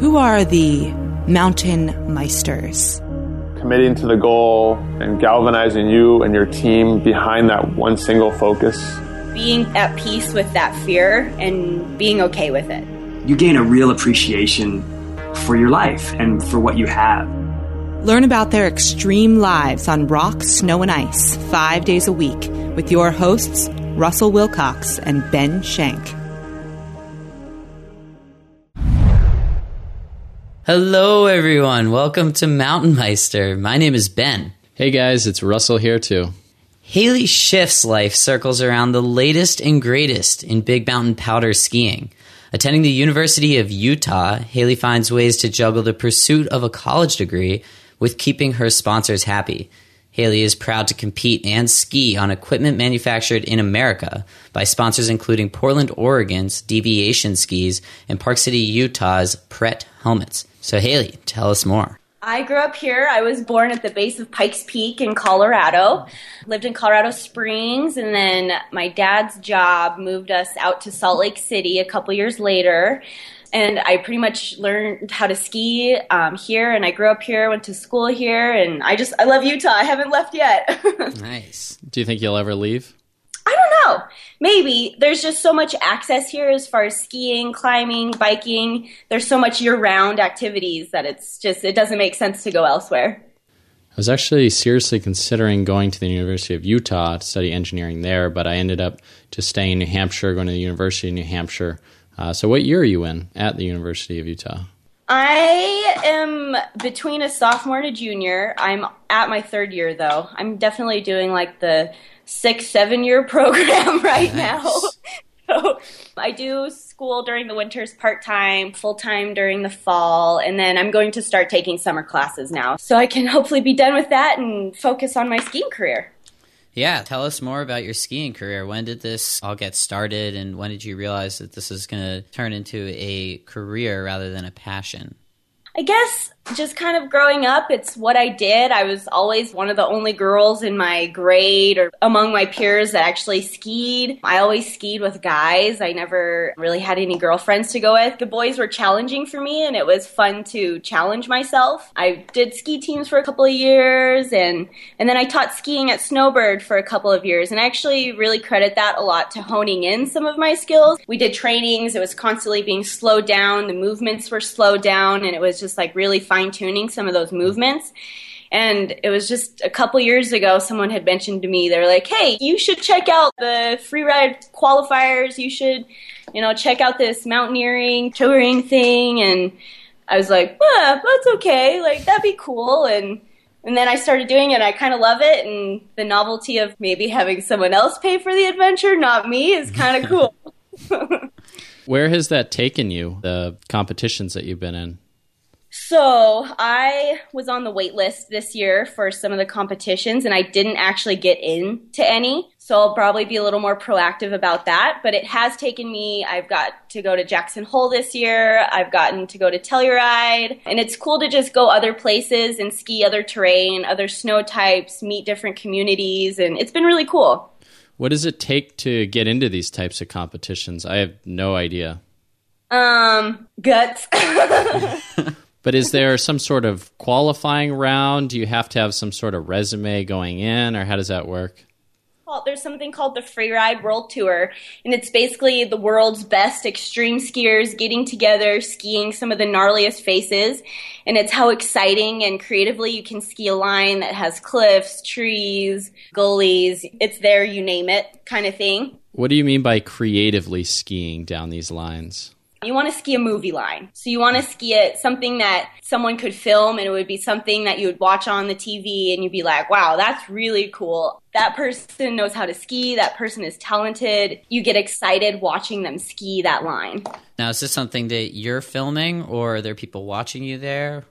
Who are the mountain meisters? Committing to the goal and galvanizing you and your team behind that one single focus. Being at peace with that fear and being okay with it. You gain a real appreciation for your life and for what you have. Learn about their extreme lives on rock, snow, and ice five days a week with your hosts, Russell Wilcox and Ben Shank. Hello, everyone. Welcome to Mountain Meister. My name is Ben. Hey guys, it's Russell here too. Hailey Schiff's life circles around the latest and greatest in big mountain powder skiing. Attending the University of Utah, Hailey finds ways to juggle the pursuit of a college degree with keeping her sponsors happy. Hailey is proud to compete and ski on equipment manufactured in America by sponsors including Portland, Oregon's Deviation Skis and Park City, Utah's Pret Helmets. So, Hailey, tell us more. I grew up here. I was born at the base of Pikes Peak in Colorado. Lived in Colorado Springs, and then my dad's job moved us out to Salt Lake City a couple years later. And I pretty much learned how to ski um, here, and I grew up here, went to school here, and I just I love Utah. I haven't left yet. Nice. Do you think you'll ever leave? I don't know. Maybe there's just so much access here as far as skiing, climbing, biking. There's so much year-round activities that it's just it doesn't make sense to go elsewhere. I was actually seriously considering going to the University of Utah to study engineering there, but I ended up just staying in New Hampshire, going to the University of New Hampshire. Uh, so, what year are you in at the University of Utah? I am between a sophomore and a junior. I'm at my third year though. I'm definitely doing like the six, seven year program right now. So I do school during the winters part time, full time during the fall, and then I'm going to start taking summer classes now. So I can hopefully be done with that and focus on my skiing career. Yeah, tell us more about your skiing career. When did this all get started, and when did you realize that this is going to turn into a career rather than a passion? I guess just kind of growing up, it's what I did. I was always one of the only girls in my grade or among my peers that actually skied. I always skied with guys. I never really had any girlfriends to go with. The boys were challenging for me and it was fun to challenge myself. I did ski teams for a couple of years and and then I taught skiing at Snowbird for a couple of years and I actually really credit that a lot to honing in some of my skills. We did trainings, it was constantly being slowed down, the movements were slowed down and it was just like really fine tuning some of those movements. And it was just a couple years ago, someone had mentioned to me, they're like, hey, you should check out the free ride qualifiers. You should, you know, check out this mountaineering touring thing. And I was like, ah, that's okay. Like, that'd be cool. And, and then I started doing it. I kind of love it. And the novelty of maybe having someone else pay for the adventure, not me, is kind of cool. Where has that taken you, the competitions that you've been in? So I was on the wait list this year for some of the competitions and I didn't actually get into any. So I'll probably be a little more proactive about that. But it has taken me, I've got to go to Jackson Hole this year. I've gotten to go to Telluride. And it's cool to just go other places and ski other terrain, other snow types, meet different communities. And it's been really cool. What does it take to get into these types of competitions? I have no idea. Um, guts. But is there some sort of qualifying round? Do you have to have some sort of resume going in, or how does that work? Well, there's something called the Freeride World Tour, and it's basically the world's best extreme skiers getting together, skiing some of the gnarliest faces. And it's how exciting and creatively you can ski a line that has cliffs, trees, gullies. It's there, you name it, kind of thing. What do you mean by creatively skiing down these lines? You want to ski a movie line. So you want to ski it something that someone could film and it would be something that you would watch on the TV and you'd be like, wow, that's really cool. That person knows how to ski. That person is talented. You get excited watching them ski that line. Now, is this something that you're filming, or are there people watching you there?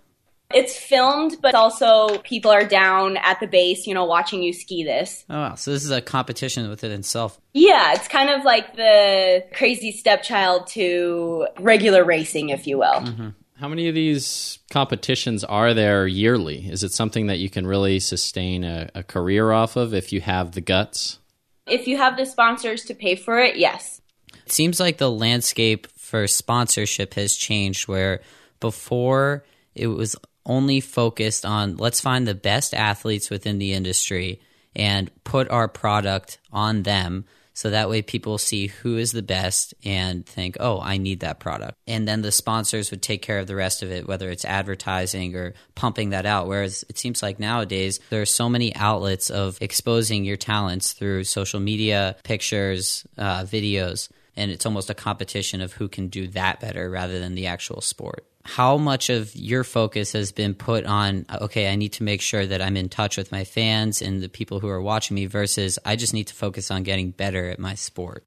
It's filmed, but also people are down at the base, you know, watching you ski this. Oh, wow. So this is a competition within itself. Yeah, it's kind of like the crazy stepchild to regular racing, if you will. Mm-hmm. How many of these competitions are there yearly? Is it something that you can really sustain a, a career off of if you have the guts? If you have the sponsors to pay for it, yes. It seems like the landscape for sponsorship has changed where before it was only focused on let's find the best athletes within the industry and put our product on them so that way people see who is the best and think, oh, I need that product. And then the sponsors would take care of the rest of it, whether it's advertising or pumping that out. Whereas it seems like nowadays there are so many outlets of exposing your talents through social media, pictures, uh, videos. And it's almost a competition of who can do that better rather than the actual sport how much of your focus has been put on okay i need to make sure that i'm in touch with my fans and the people who are watching me versus i just need to focus on getting better at my sport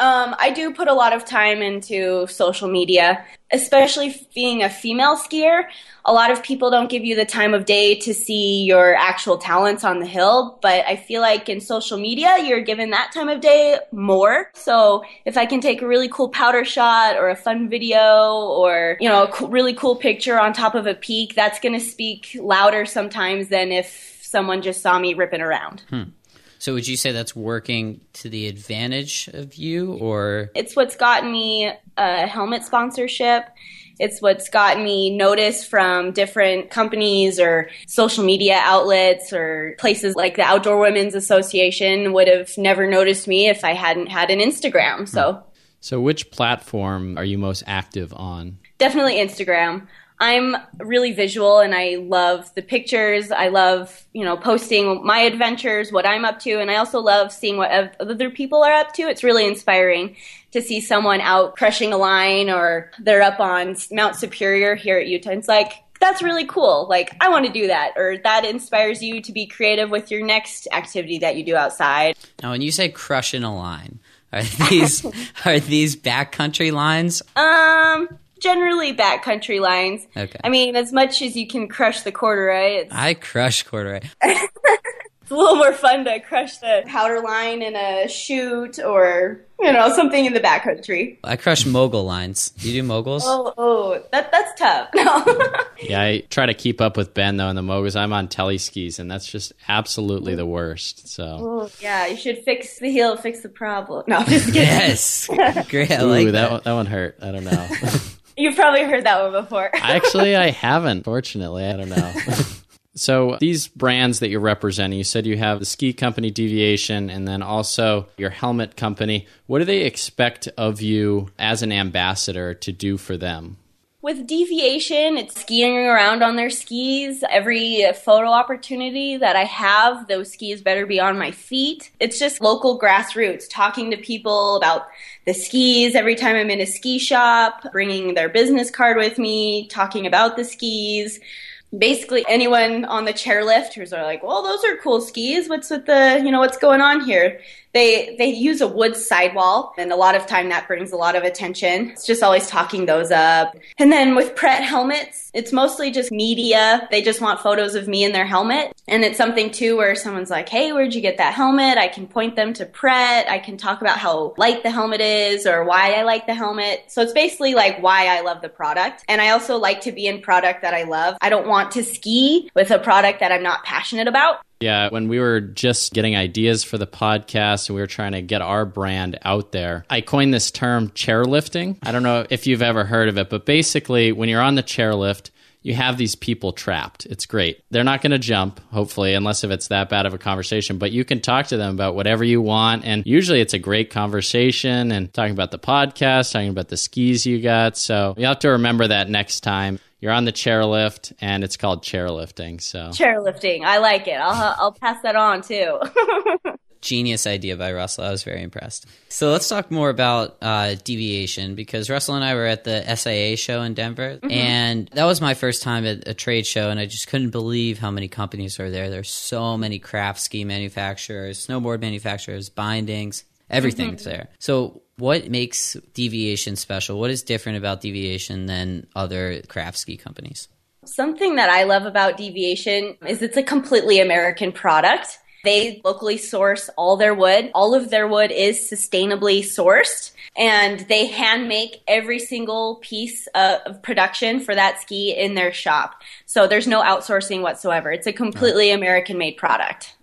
um, I do put a lot of time into social media, especially being a female skier. A lot of people don't give you the time of day to see your actual talents on the hill, but I feel like in social media, you're given that time of day more. So if I can take a really cool powder shot or a fun video or, you know, a really cool picture on top of a peak, that's going to speak louder sometimes than if someone just saw me ripping around. Hmm. So would you say that's working to the advantage of you or It's what's gotten me a helmet sponsorship. It's what's gotten me notice from different companies or social media outlets or places like the Outdoor Women's Association would have never noticed me if I hadn't had an Instagram. So, So, which platform are you most active on? definitely Instagram. I'm really visual and I love the pictures. I love, you know, posting my adventures, what I'm up to, and I also love seeing what other people are up to. It's really inspiring to see someone out crushing a line or they're up on Mount Superior here at Utah. It's like, that's really cool. Like, I want to do that. Or that inspires you to be creative with your next activity that you do outside. now when you say crushing a line, are these are these backcountry lines? Um, generally backcountry lines. Okay. I mean, as much as you can crush the corduroy, it's I crush corduroy. it's a little more fun to crush the powder line in a chute or you know something in the backcountry. I crush mogul lines. You do moguls? Oh, oh, that that's tough. No. Yeah, I try to keep up with Ben though in the moguls. I'm on tele skis, and that's just absolutely the worst. So, Oh, yeah, you should fix the heel, fix the problem. No, I'm just kidding. Yes. Great. I ooh, like that that. one, that one hurt. I don't know. You've probably heard that one before. Actually, I haven't. Fortunately, I don't know. so these brands that you're representing, you said you have the ski company Deviation, and then also your helmet company. What do they expect of you as an ambassador to do for them? With deviation, it's skiing around on their skis. Every photo opportunity that I have, those skis better be on my feet. It's just local grassroots, talking to people about the skis every time I'm in a ski shop, bringing their business card with me, talking about the skis. Basically, anyone on the chairlift who's like, "Well, those are cool skis. What's with the, you know, what's going on here?" They they use a wood sidewall, and a lot of time that brings a lot of attention. It's just always talking those up. And then with Pret helmets, it's mostly just media. They just want photos of me in their helmet, and it's something too where someone's like, "Hey, where'd you get that helmet?" I can point them to Pret. I can talk about how light the helmet is or why I like the helmet. So it's basically like why I love the product, and I also like to be in product that I love. I don't want to ski with a product that I'm not passionate about. Yeah, when we were just getting ideas for the podcast and we were trying to get our brand out there, I coined this term chairlifting. I don't know if you've ever heard of it, but basically, when you're on the chairlift, you have these people trapped. It's great. They're not going to jump, hopefully, unless if it's that bad of a conversation, but you can talk to them about whatever you want. And usually it's a great conversation and talking about the podcast, talking about the skis you got. So you have to remember that next time. You're on the chairlift and it's called chairlifting. So Chairlifting, I like it. I'll I'll pass that on too. Genius idea by Russell. I was very impressed. So let's talk more about uh, deviation because Russell and I were at the SIA show in Denver, and that was my first time at a trade show, and I just couldn't believe how many companies are there. There's so many craft ski manufacturers, snowboard manufacturers, bindings, everything's there. So what makes deviation special? What is different about deviation than other craft ski companies? Something that I love about Deviation is it's a completely American product. They locally source all their wood. All of their wood is sustainably sourced and they hand make every single piece of production for that ski in their shop. So there's no outsourcing whatsoever. It's a completely American made product.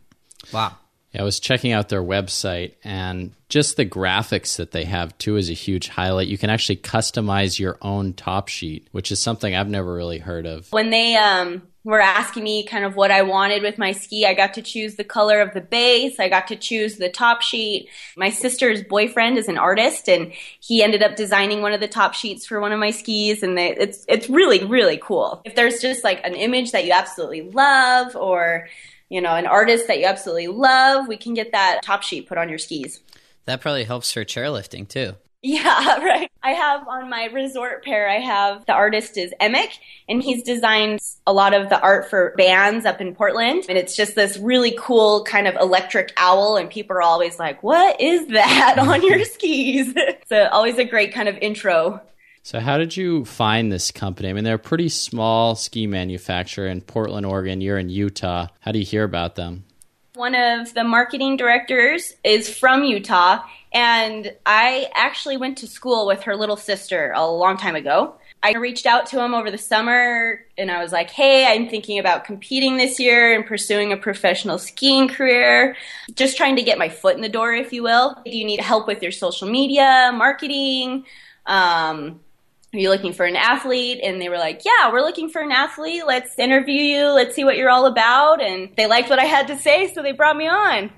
Wow. I was checking out their website and just the graphics that they have too is a huge highlight. You can actually customize your own top sheet, which is something I've never really heard of. When they um were asking me kind of what I wanted with my ski. I got to choose the color of the base. I got to choose the top sheet. My sister's boyfriend is an artist and he ended up designing one of the top sheets for one of my skis and they, it's it's really really cool. If there's just like an image that you absolutely love or you know, an artist that you absolutely love, we can get that top sheet put on your skis. That probably helps for chairlifting too. Yeah, right. I have on my resort pair, I have the artist is Emic, and he's designed a lot of the art for bands up in Portland. And it's just this really cool kind of electric owl, and people are always like, What is that on your skis? so, always a great kind of intro. So, how did you find this company? I mean, they're a pretty small ski manufacturer in Portland, Oregon. You're in Utah. How do you hear about them? One of the marketing directors is from Utah, and I actually went to school with her little sister a long time ago. I reached out to him over the summer and I was like, hey, I'm thinking about competing this year and pursuing a professional skiing career. Just trying to get my foot in the door, if you will. Do you need help with your social media, marketing? Um, are you looking for an athlete? And they were like, yeah, we're looking for an athlete. Let's interview you. Let's see what you're all about. And they liked what I had to say, so they brought me on.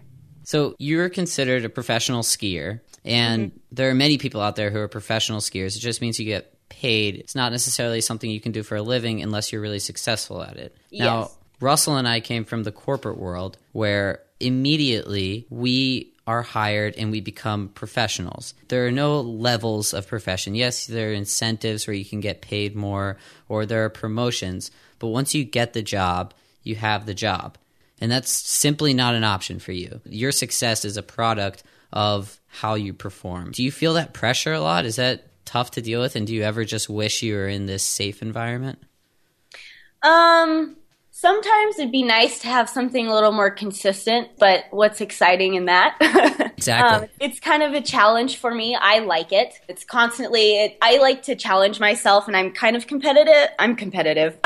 So you're considered a professional skier, and mm-hmm. there are many people out there who are professional skiers. It just means you get paid. It's not necessarily something you can do for a living unless you're really successful at it. Yes. Now, Russell and I came from the corporate world where immediately we are hired and we become professionals. There are no levels of profession. Yes, there are incentives where you can get paid more or there are promotions, but once you get the job, you have the job. And that's simply not an option for you. Your success is a product of how you perform. Do you feel that pressure a lot? Is that tough to deal with? And do you ever just wish you were in this safe environment? Um, sometimes it'd be nice to have something a little more consistent, but what's exciting in that? exactly. Um, it's kind of a challenge for me. I like it. It's constantly, it, I like to challenge myself and I'm kind of competitive. I'm competitive.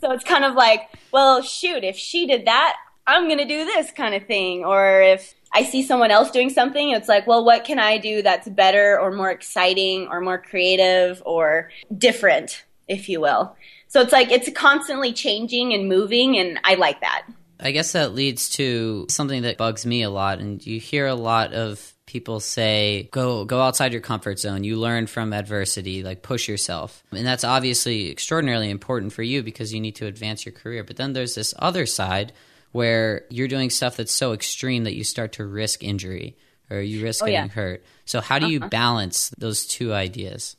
so it's kind of like, well, shoot, if she did that, I'm going to do this kind of thing. Or if I see someone else doing something, it's like, well, what can I do that's better or more exciting or more creative or different, if you will? So it's like it's constantly changing and moving, and I like that. I guess that leads to something that bugs me a lot, and you hear a lot of people say go go outside your comfort zone you learn from adversity like push yourself and that's obviously extraordinarily important for you because you need to advance your career but then there's this other side where you're doing stuff that's so extreme that you start to risk injury or you risk oh, getting yeah. hurt so how do you uh-huh. balance those two ideas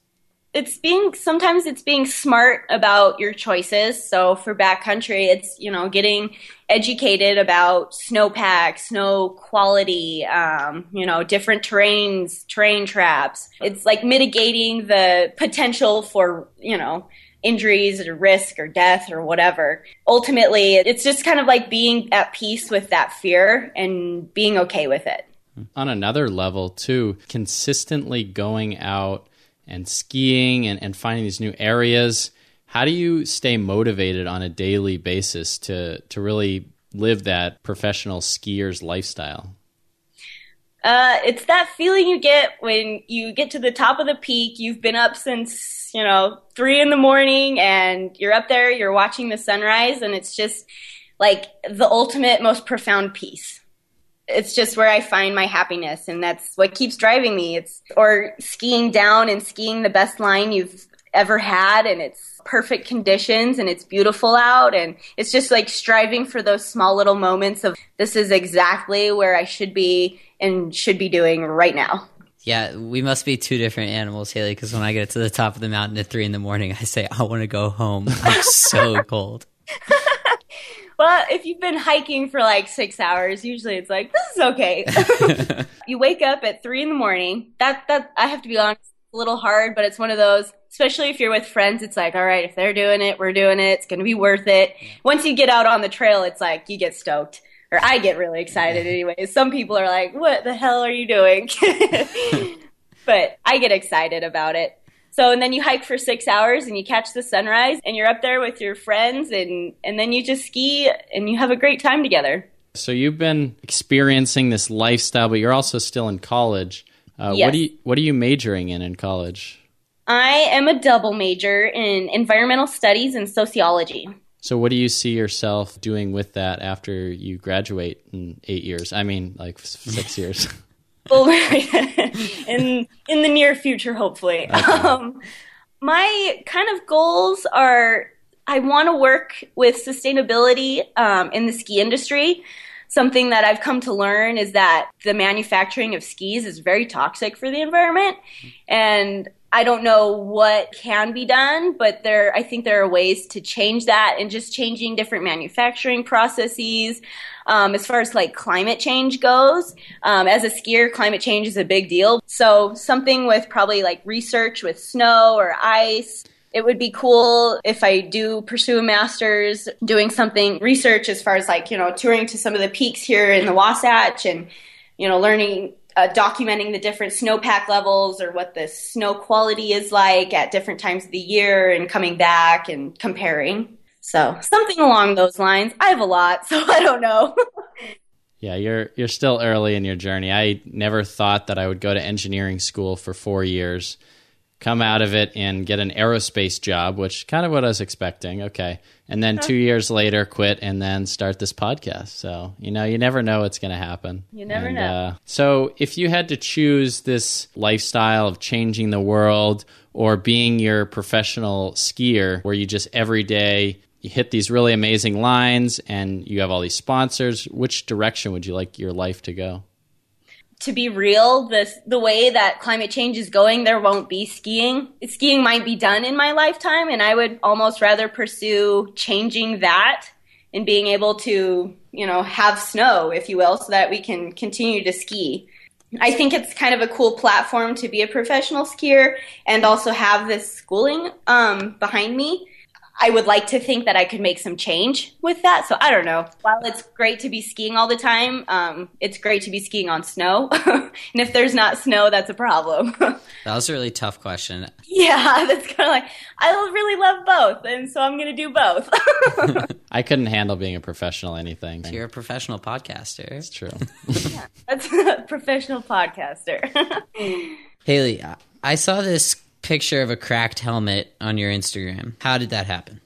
it's being sometimes it's being smart about your choices. So for backcountry, it's you know getting educated about snowpack, snow quality, um, you know different terrains, terrain traps. It's like mitigating the potential for you know injuries or risk or death or whatever. Ultimately, it's just kind of like being at peace with that fear and being okay with it. On another level, too, consistently going out and skiing and, and finding these new areas. How do you stay motivated on a daily basis to, to really live that professional skier's lifestyle? Uh, it's that feeling you get when you get to the top of the peak. You've been up since, you know, three in the morning and you're up there, you're watching the sunrise, and it's just like the ultimate, most profound peace it's just where I find my happiness and that's what keeps driving me. It's or skiing down and skiing the best line you've ever had and it's perfect conditions and it's beautiful out and it's just like striving for those small little moments of this is exactly where I should be and should be doing right now. Yeah, we must be two different animals, Hailey, because when I get to the top of the mountain at three in the morning, I say, I want to go home. I'm so cold. Well, if you've been hiking for like six hours, usually it's like this is okay. you wake up at three in the morning. That that I have to be honest, a little hard, but it's one of those. Especially if you're with friends, it's like, all right, if they're doing it, we're doing it. It's going to be worth it. Once you get out on the trail, it's like you get stoked, or I get really excited. Anyways, some people are like, "What the hell are you doing?" but I get excited about it. So, and then you hike for six hours and you catch the sunrise and you're up there with your friends and, and then you just ski and you have a great time together. So you've been experiencing this lifestyle, but you're also still in college. Uh, Yes. What do you What are you majoring in in college? I am a double major in environmental studies and sociology. So what do you see yourself doing with that after you graduate in eight years? I mean, like six years. Well, in in the near future, hopefully. Um, my kind of goals are I want to work with sustainability um, in the ski industry. Something that I've come to learn is that the manufacturing of skis is very toxic for the environment, and I don't know what can be done, but there I think there are ways to change that and just changing different manufacturing processes. Um, as far as like climate change goes, um, as a skier, climate change is a big deal. So something with probably like research with snow or ice. It would be cool if I do pursue a master's doing something research as far as like, you know, touring to some of the peaks here in the Wasatch and, you know, learning uh, documenting the different snowpack levels or what the snow quality is like at different times of the year and coming back and comparing. So something along those lines. I have a lot, so I don't know. Yeah, you're you're still early in your journey. I never thought that I would go to engineering school for four years, come out of it and get an aerospace job, which kind of what I was expecting. Okay, and then two years later, quit and then start this podcast. So you know, you never know what's going to happen. You never And, know. Uh, so if you had to choose this lifestyle of changing the world or being your professional skier, where you just every day you hit these really amazing lines and you have all these sponsors, which direction would you like your life to go? To be real, the the way that climate change is going, there won't be skiing. Skiing might be done in my lifetime, and I would almost rather pursue changing that and being able to, you know, have snow, if you will, so that we can continue to ski. I think it's kind of a cool platform to be a professional skier and also have this schooling um, behind me. I would like to think that I could make some change with that. So I don't know. While it's great to be skiing all the time, um, it's great to be skiing on snow. and if there's not snow, that's a problem. That was a really tough question. yeah, that's kind of like, I really love both. And so I'm going to do both. I couldn't handle being a professional anything. You're a professional podcaster. It's true. that's a professional podcaster. Hailey, I- I saw this picture of a cracked helmet on your Instagram. How did that happen?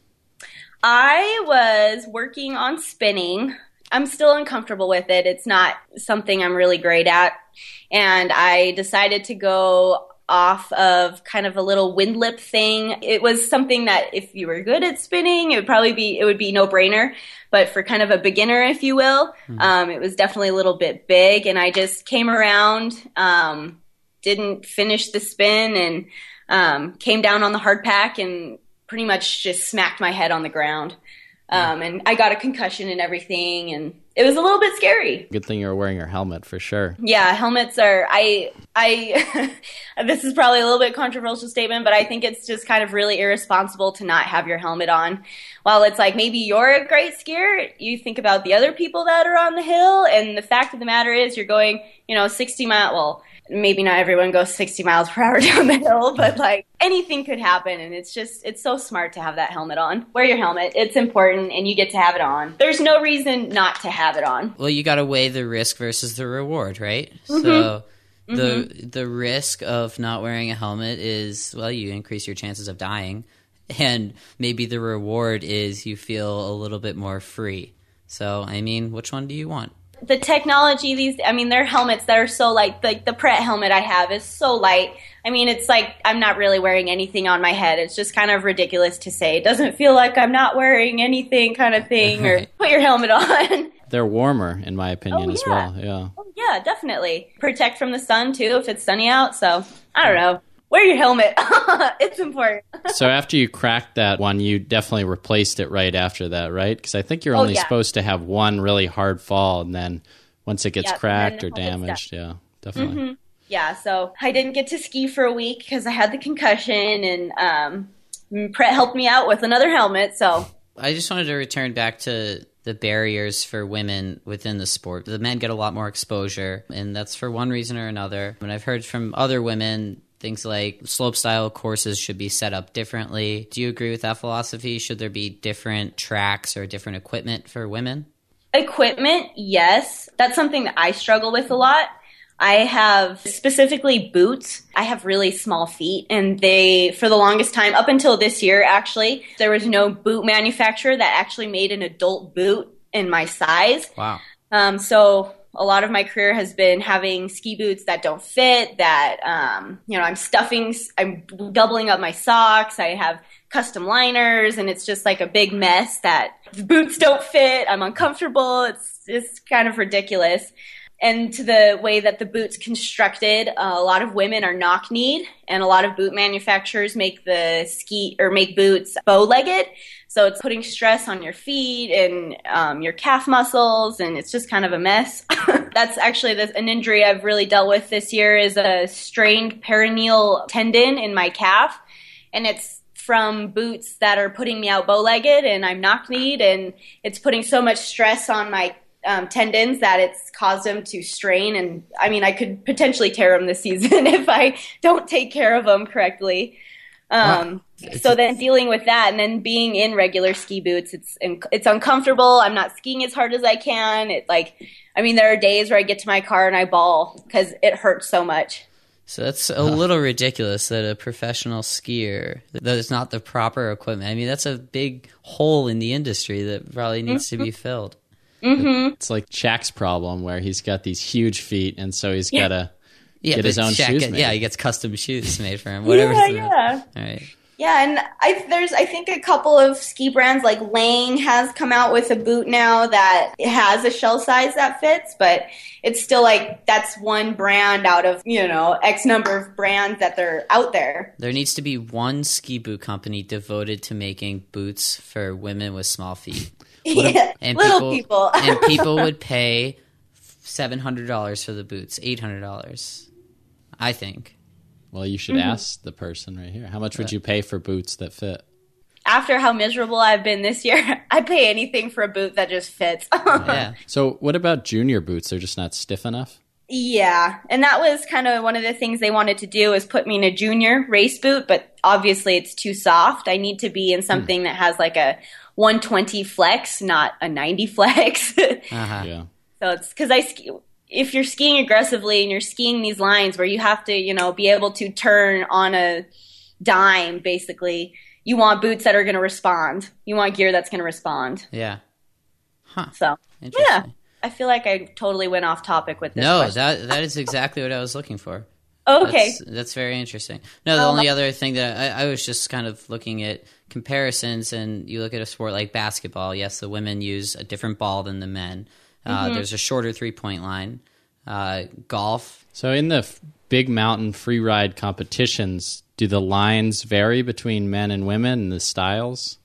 I was working on spinning. I'm still uncomfortable with it. It's not something I'm really great at. And I decided to go off of kind of a little windlip thing. It was something that if you were good at spinning, it would probably be it would be no brainer. But for kind of a beginner, if you will, um, it was definitely a little bit big. And I just came around, um, didn't finish the spin, and um, came down on the hard pack and pretty much just smacked my head on the ground. Um, and I got a concussion and everything, and it was a little bit scary. Good thing you were wearing your helmet for sure. Yeah, helmets are. I. I. this is probably a little bit controversial statement, but I think it's just kind of really irresponsible to not have your helmet on. While it's like maybe you're a great skier, you think about the other people that are on the hill, and the fact of the matter is, you're going, you know, 60 mile. Well, maybe not everyone goes 60 miles per hour down the hill, but like anything could happen. And it's just, it's so smart to have that helmet on. Wear your helmet. It's important and you get to have it on. There's no reason not to have it on. Well, you got to weigh the risk versus the reward, right? Mm-hmm. So mm-hmm. the the risk of not wearing a helmet is well, you increase your chances of dying, and maybe the reward is you feel a little bit more free. So, I mean, which one do you want? The technology these i mean they're helmets that are so light like the pret helmet i have is so light. I mean it's like i'm not really wearing anything on my head. It's just kind of ridiculous to say. It doesn't feel like i'm not wearing anything kind of thing or put your helmet on. They're warmer, in my opinion, Oh, as well. Yeah. oh yeah definitely. Protect from the sun too if it's sunny out. So i don't know wear your helmet it's important so after you cracked that one, you definitely replaced it right after that, right? Because I think you're Oh, only yeah. supposed to have one really hard fall, and then once it gets Yeah, cracked or damaged, yeah, definitely. yeah, so I didn't get to ski for a week because I had the concussion, and um, Pret helped me out with another helmet. So I just wanted to return back to the barriers for women within the sport. The men get a lot more exposure, and that's for one reason or another. And I've heard from other women things like slope style courses should be set up differently. Do you agree with that philosophy? Should there be different tracks or different equipment for women? Equipment, yes. That's something that I struggle with a lot. I have specifically boots. I have really small feet, and they, for the longest time, up until this year actually, there was no boot manufacturer that actually made an adult boot in my size. Wow. Um, so a lot of my career has been having ski boots that don't fit, that, um, you know, I'm stuffing, I'm doubling up my socks. I have custom liners and it's just like a big mess that the boots don't fit. I'm uncomfortable. It's, it's kind of ridiculous and to the way that the boot's constructed, uh, a lot of women are knock kneed, and a lot of boot manufacturers make the ski or make boots bow legged. So it's putting stress on your feet and um, your calf muscles, and it's just kind of a mess. That's actually an injury I've really dealt with this year is a strained peroneal tendon in my calf, and it's from boots that are putting me out bow legged, and I'm knock kneed, and it's putting so much stress on my um, tendons that it's caused them to strain. And I mean, I could potentially tear them this season if I don't take care of them correctly. Um, wow. So then dealing with that, and then being in regular ski boots, it's it's uncomfortable. I'm not skiing as hard as I can. It like, I mean, there are days where I get to my car and I bawl because it hurts so much. So that's a little ridiculous that a professional skier that is not the proper equipment. I mean, that's a big hole in the industry that probably needs mm-hmm. to be filled. Mm-hmm. It's like Shaq's problem where he's got these huge feet, and so he's got to yeah, get his own Shaq shoes made. Yeah, he gets custom shoes made for him. Whatever. yeah, yeah. All right. Yeah, and I, there's I think a couple of ski brands like Lange has come out with a boot now that has a shell size that fits, but it's still like that's one brand out of you know X number of brands that they're out there. There needs to be one ski boot company devoted to making boots for women with small feet. yeah, and little people, people. and people would pay seven hundred dollars for the boots, eight hundred dollars. I think. Well, you should mm-hmm. ask the person right here. How much would you pay for boots that fit? After how miserable I've been this year, I'd pay anything for a boot that just fits. yeah. So, what about junior boots? They're just not stiff enough. Yeah, and that was kind of one of the things they wanted to do is put me in a junior race boot, but obviously it's too soft. I need to be in something mm. that has like a 120 flex, not a 90 flex. uh-huh. Yeah. So it's because I ski, if you're skiing aggressively and you're skiing these lines where you have to, you know, be able to turn on a dime, basically, you want boots that are going to respond. You want gear that's going to respond. Yeah. Huh. So yeah, I feel like I totally went off topic with this. No, question. that that is exactly what I was looking for. okay, that's, that's, very interesting. No, the only other thing that I, I was just kind of looking at comparisons, and you look at a sport like basketball. Yes, the women use a different ball than the men. Uh, mm-hmm. There's a shorter three point line. Uh, golf. So in the f- big mountain free ride competitions, do the lines vary between men and women and the styles?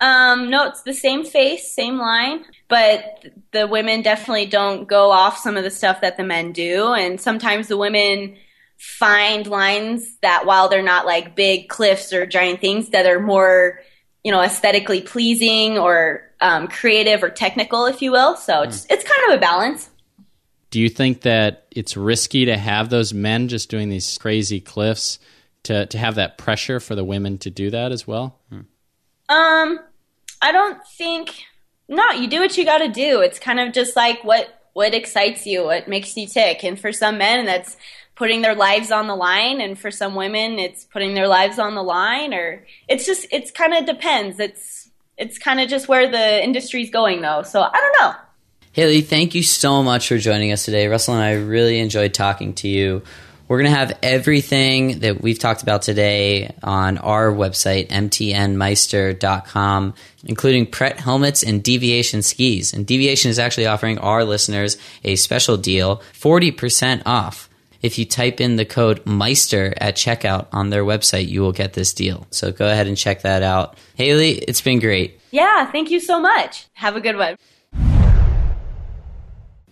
Um, no, it's the same face, same line, but the women definitely don't go off some of the stuff that the men do, and sometimes the women find lines that while they're not like big cliffs or giant things that are more you know aesthetically pleasing or um, creative or technical if you will. So it's it's kind of a balance. Do you think that it's risky to have those men just doing these crazy cliffs to to have that pressure for the women to do that as well? Um i don't think no you do what you got to do. It's kind of just like what what excites you what makes you tick. And for some men that's putting their lives on the line and for some women it's putting their lives on the line or it's just it's kind of depends. It's it's kind of just where the industry's going though. So i don't know. Hailey thank you so much for joining us today. Russell and i really enjoyed talking to you. We're going to have everything that we've talked about today on our website, mtnmeister.com, including Pret helmets and Deviation skis. And Deviation is actually offering our listeners a special deal 40% off if you type in the code Meister at checkout on their website, you will get this deal. So go ahead and check that out. Hailey, it's been great. Yeah, thank you so much. Have a good one.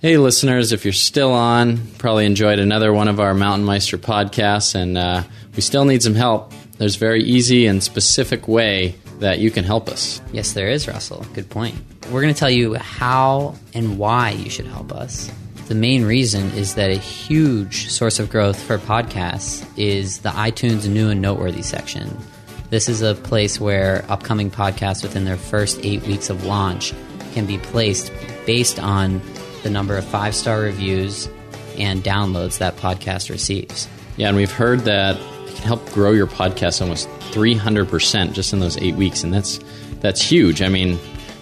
Hey, listeners, if you're still on, probably enjoyed another one of our Mountain Meister podcasts, and uh, we still need some help. There's a very easy and specific way that you can help us. Yes, there is, Russell. Good point. We're going to tell you how and why you should help us. The main reason is that a huge source of growth for podcasts is the iTunes new and noteworthy section. This is a place where upcoming podcasts within their first eight weeks of launch can be placed based on the number of five star reviews and downloads that podcast receives. Yeah, and we've heard that it can help grow your podcast almost 300% just in those eight weeks. And that's, that's huge. I mean,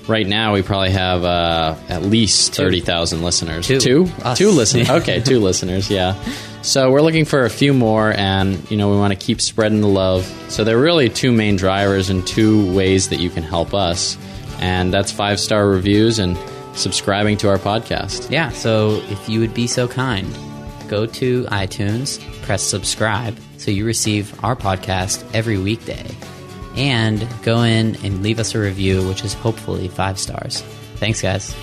right now we probably have uh, at least 30,000 listeners. Two. Two? Two listeners. Okay, two listeners, yeah. So we're looking for a few more, and you know we want to keep spreading the love. So there are really two main drivers and two ways that you can help us, and that's five star reviews and subscribing to our podcast. Yeah, so if you would be so kind, go to iTunes, press subscribe so you receive our podcast every weekday, and go in and leave us a review, which is hopefully five stars. Thanks, guys.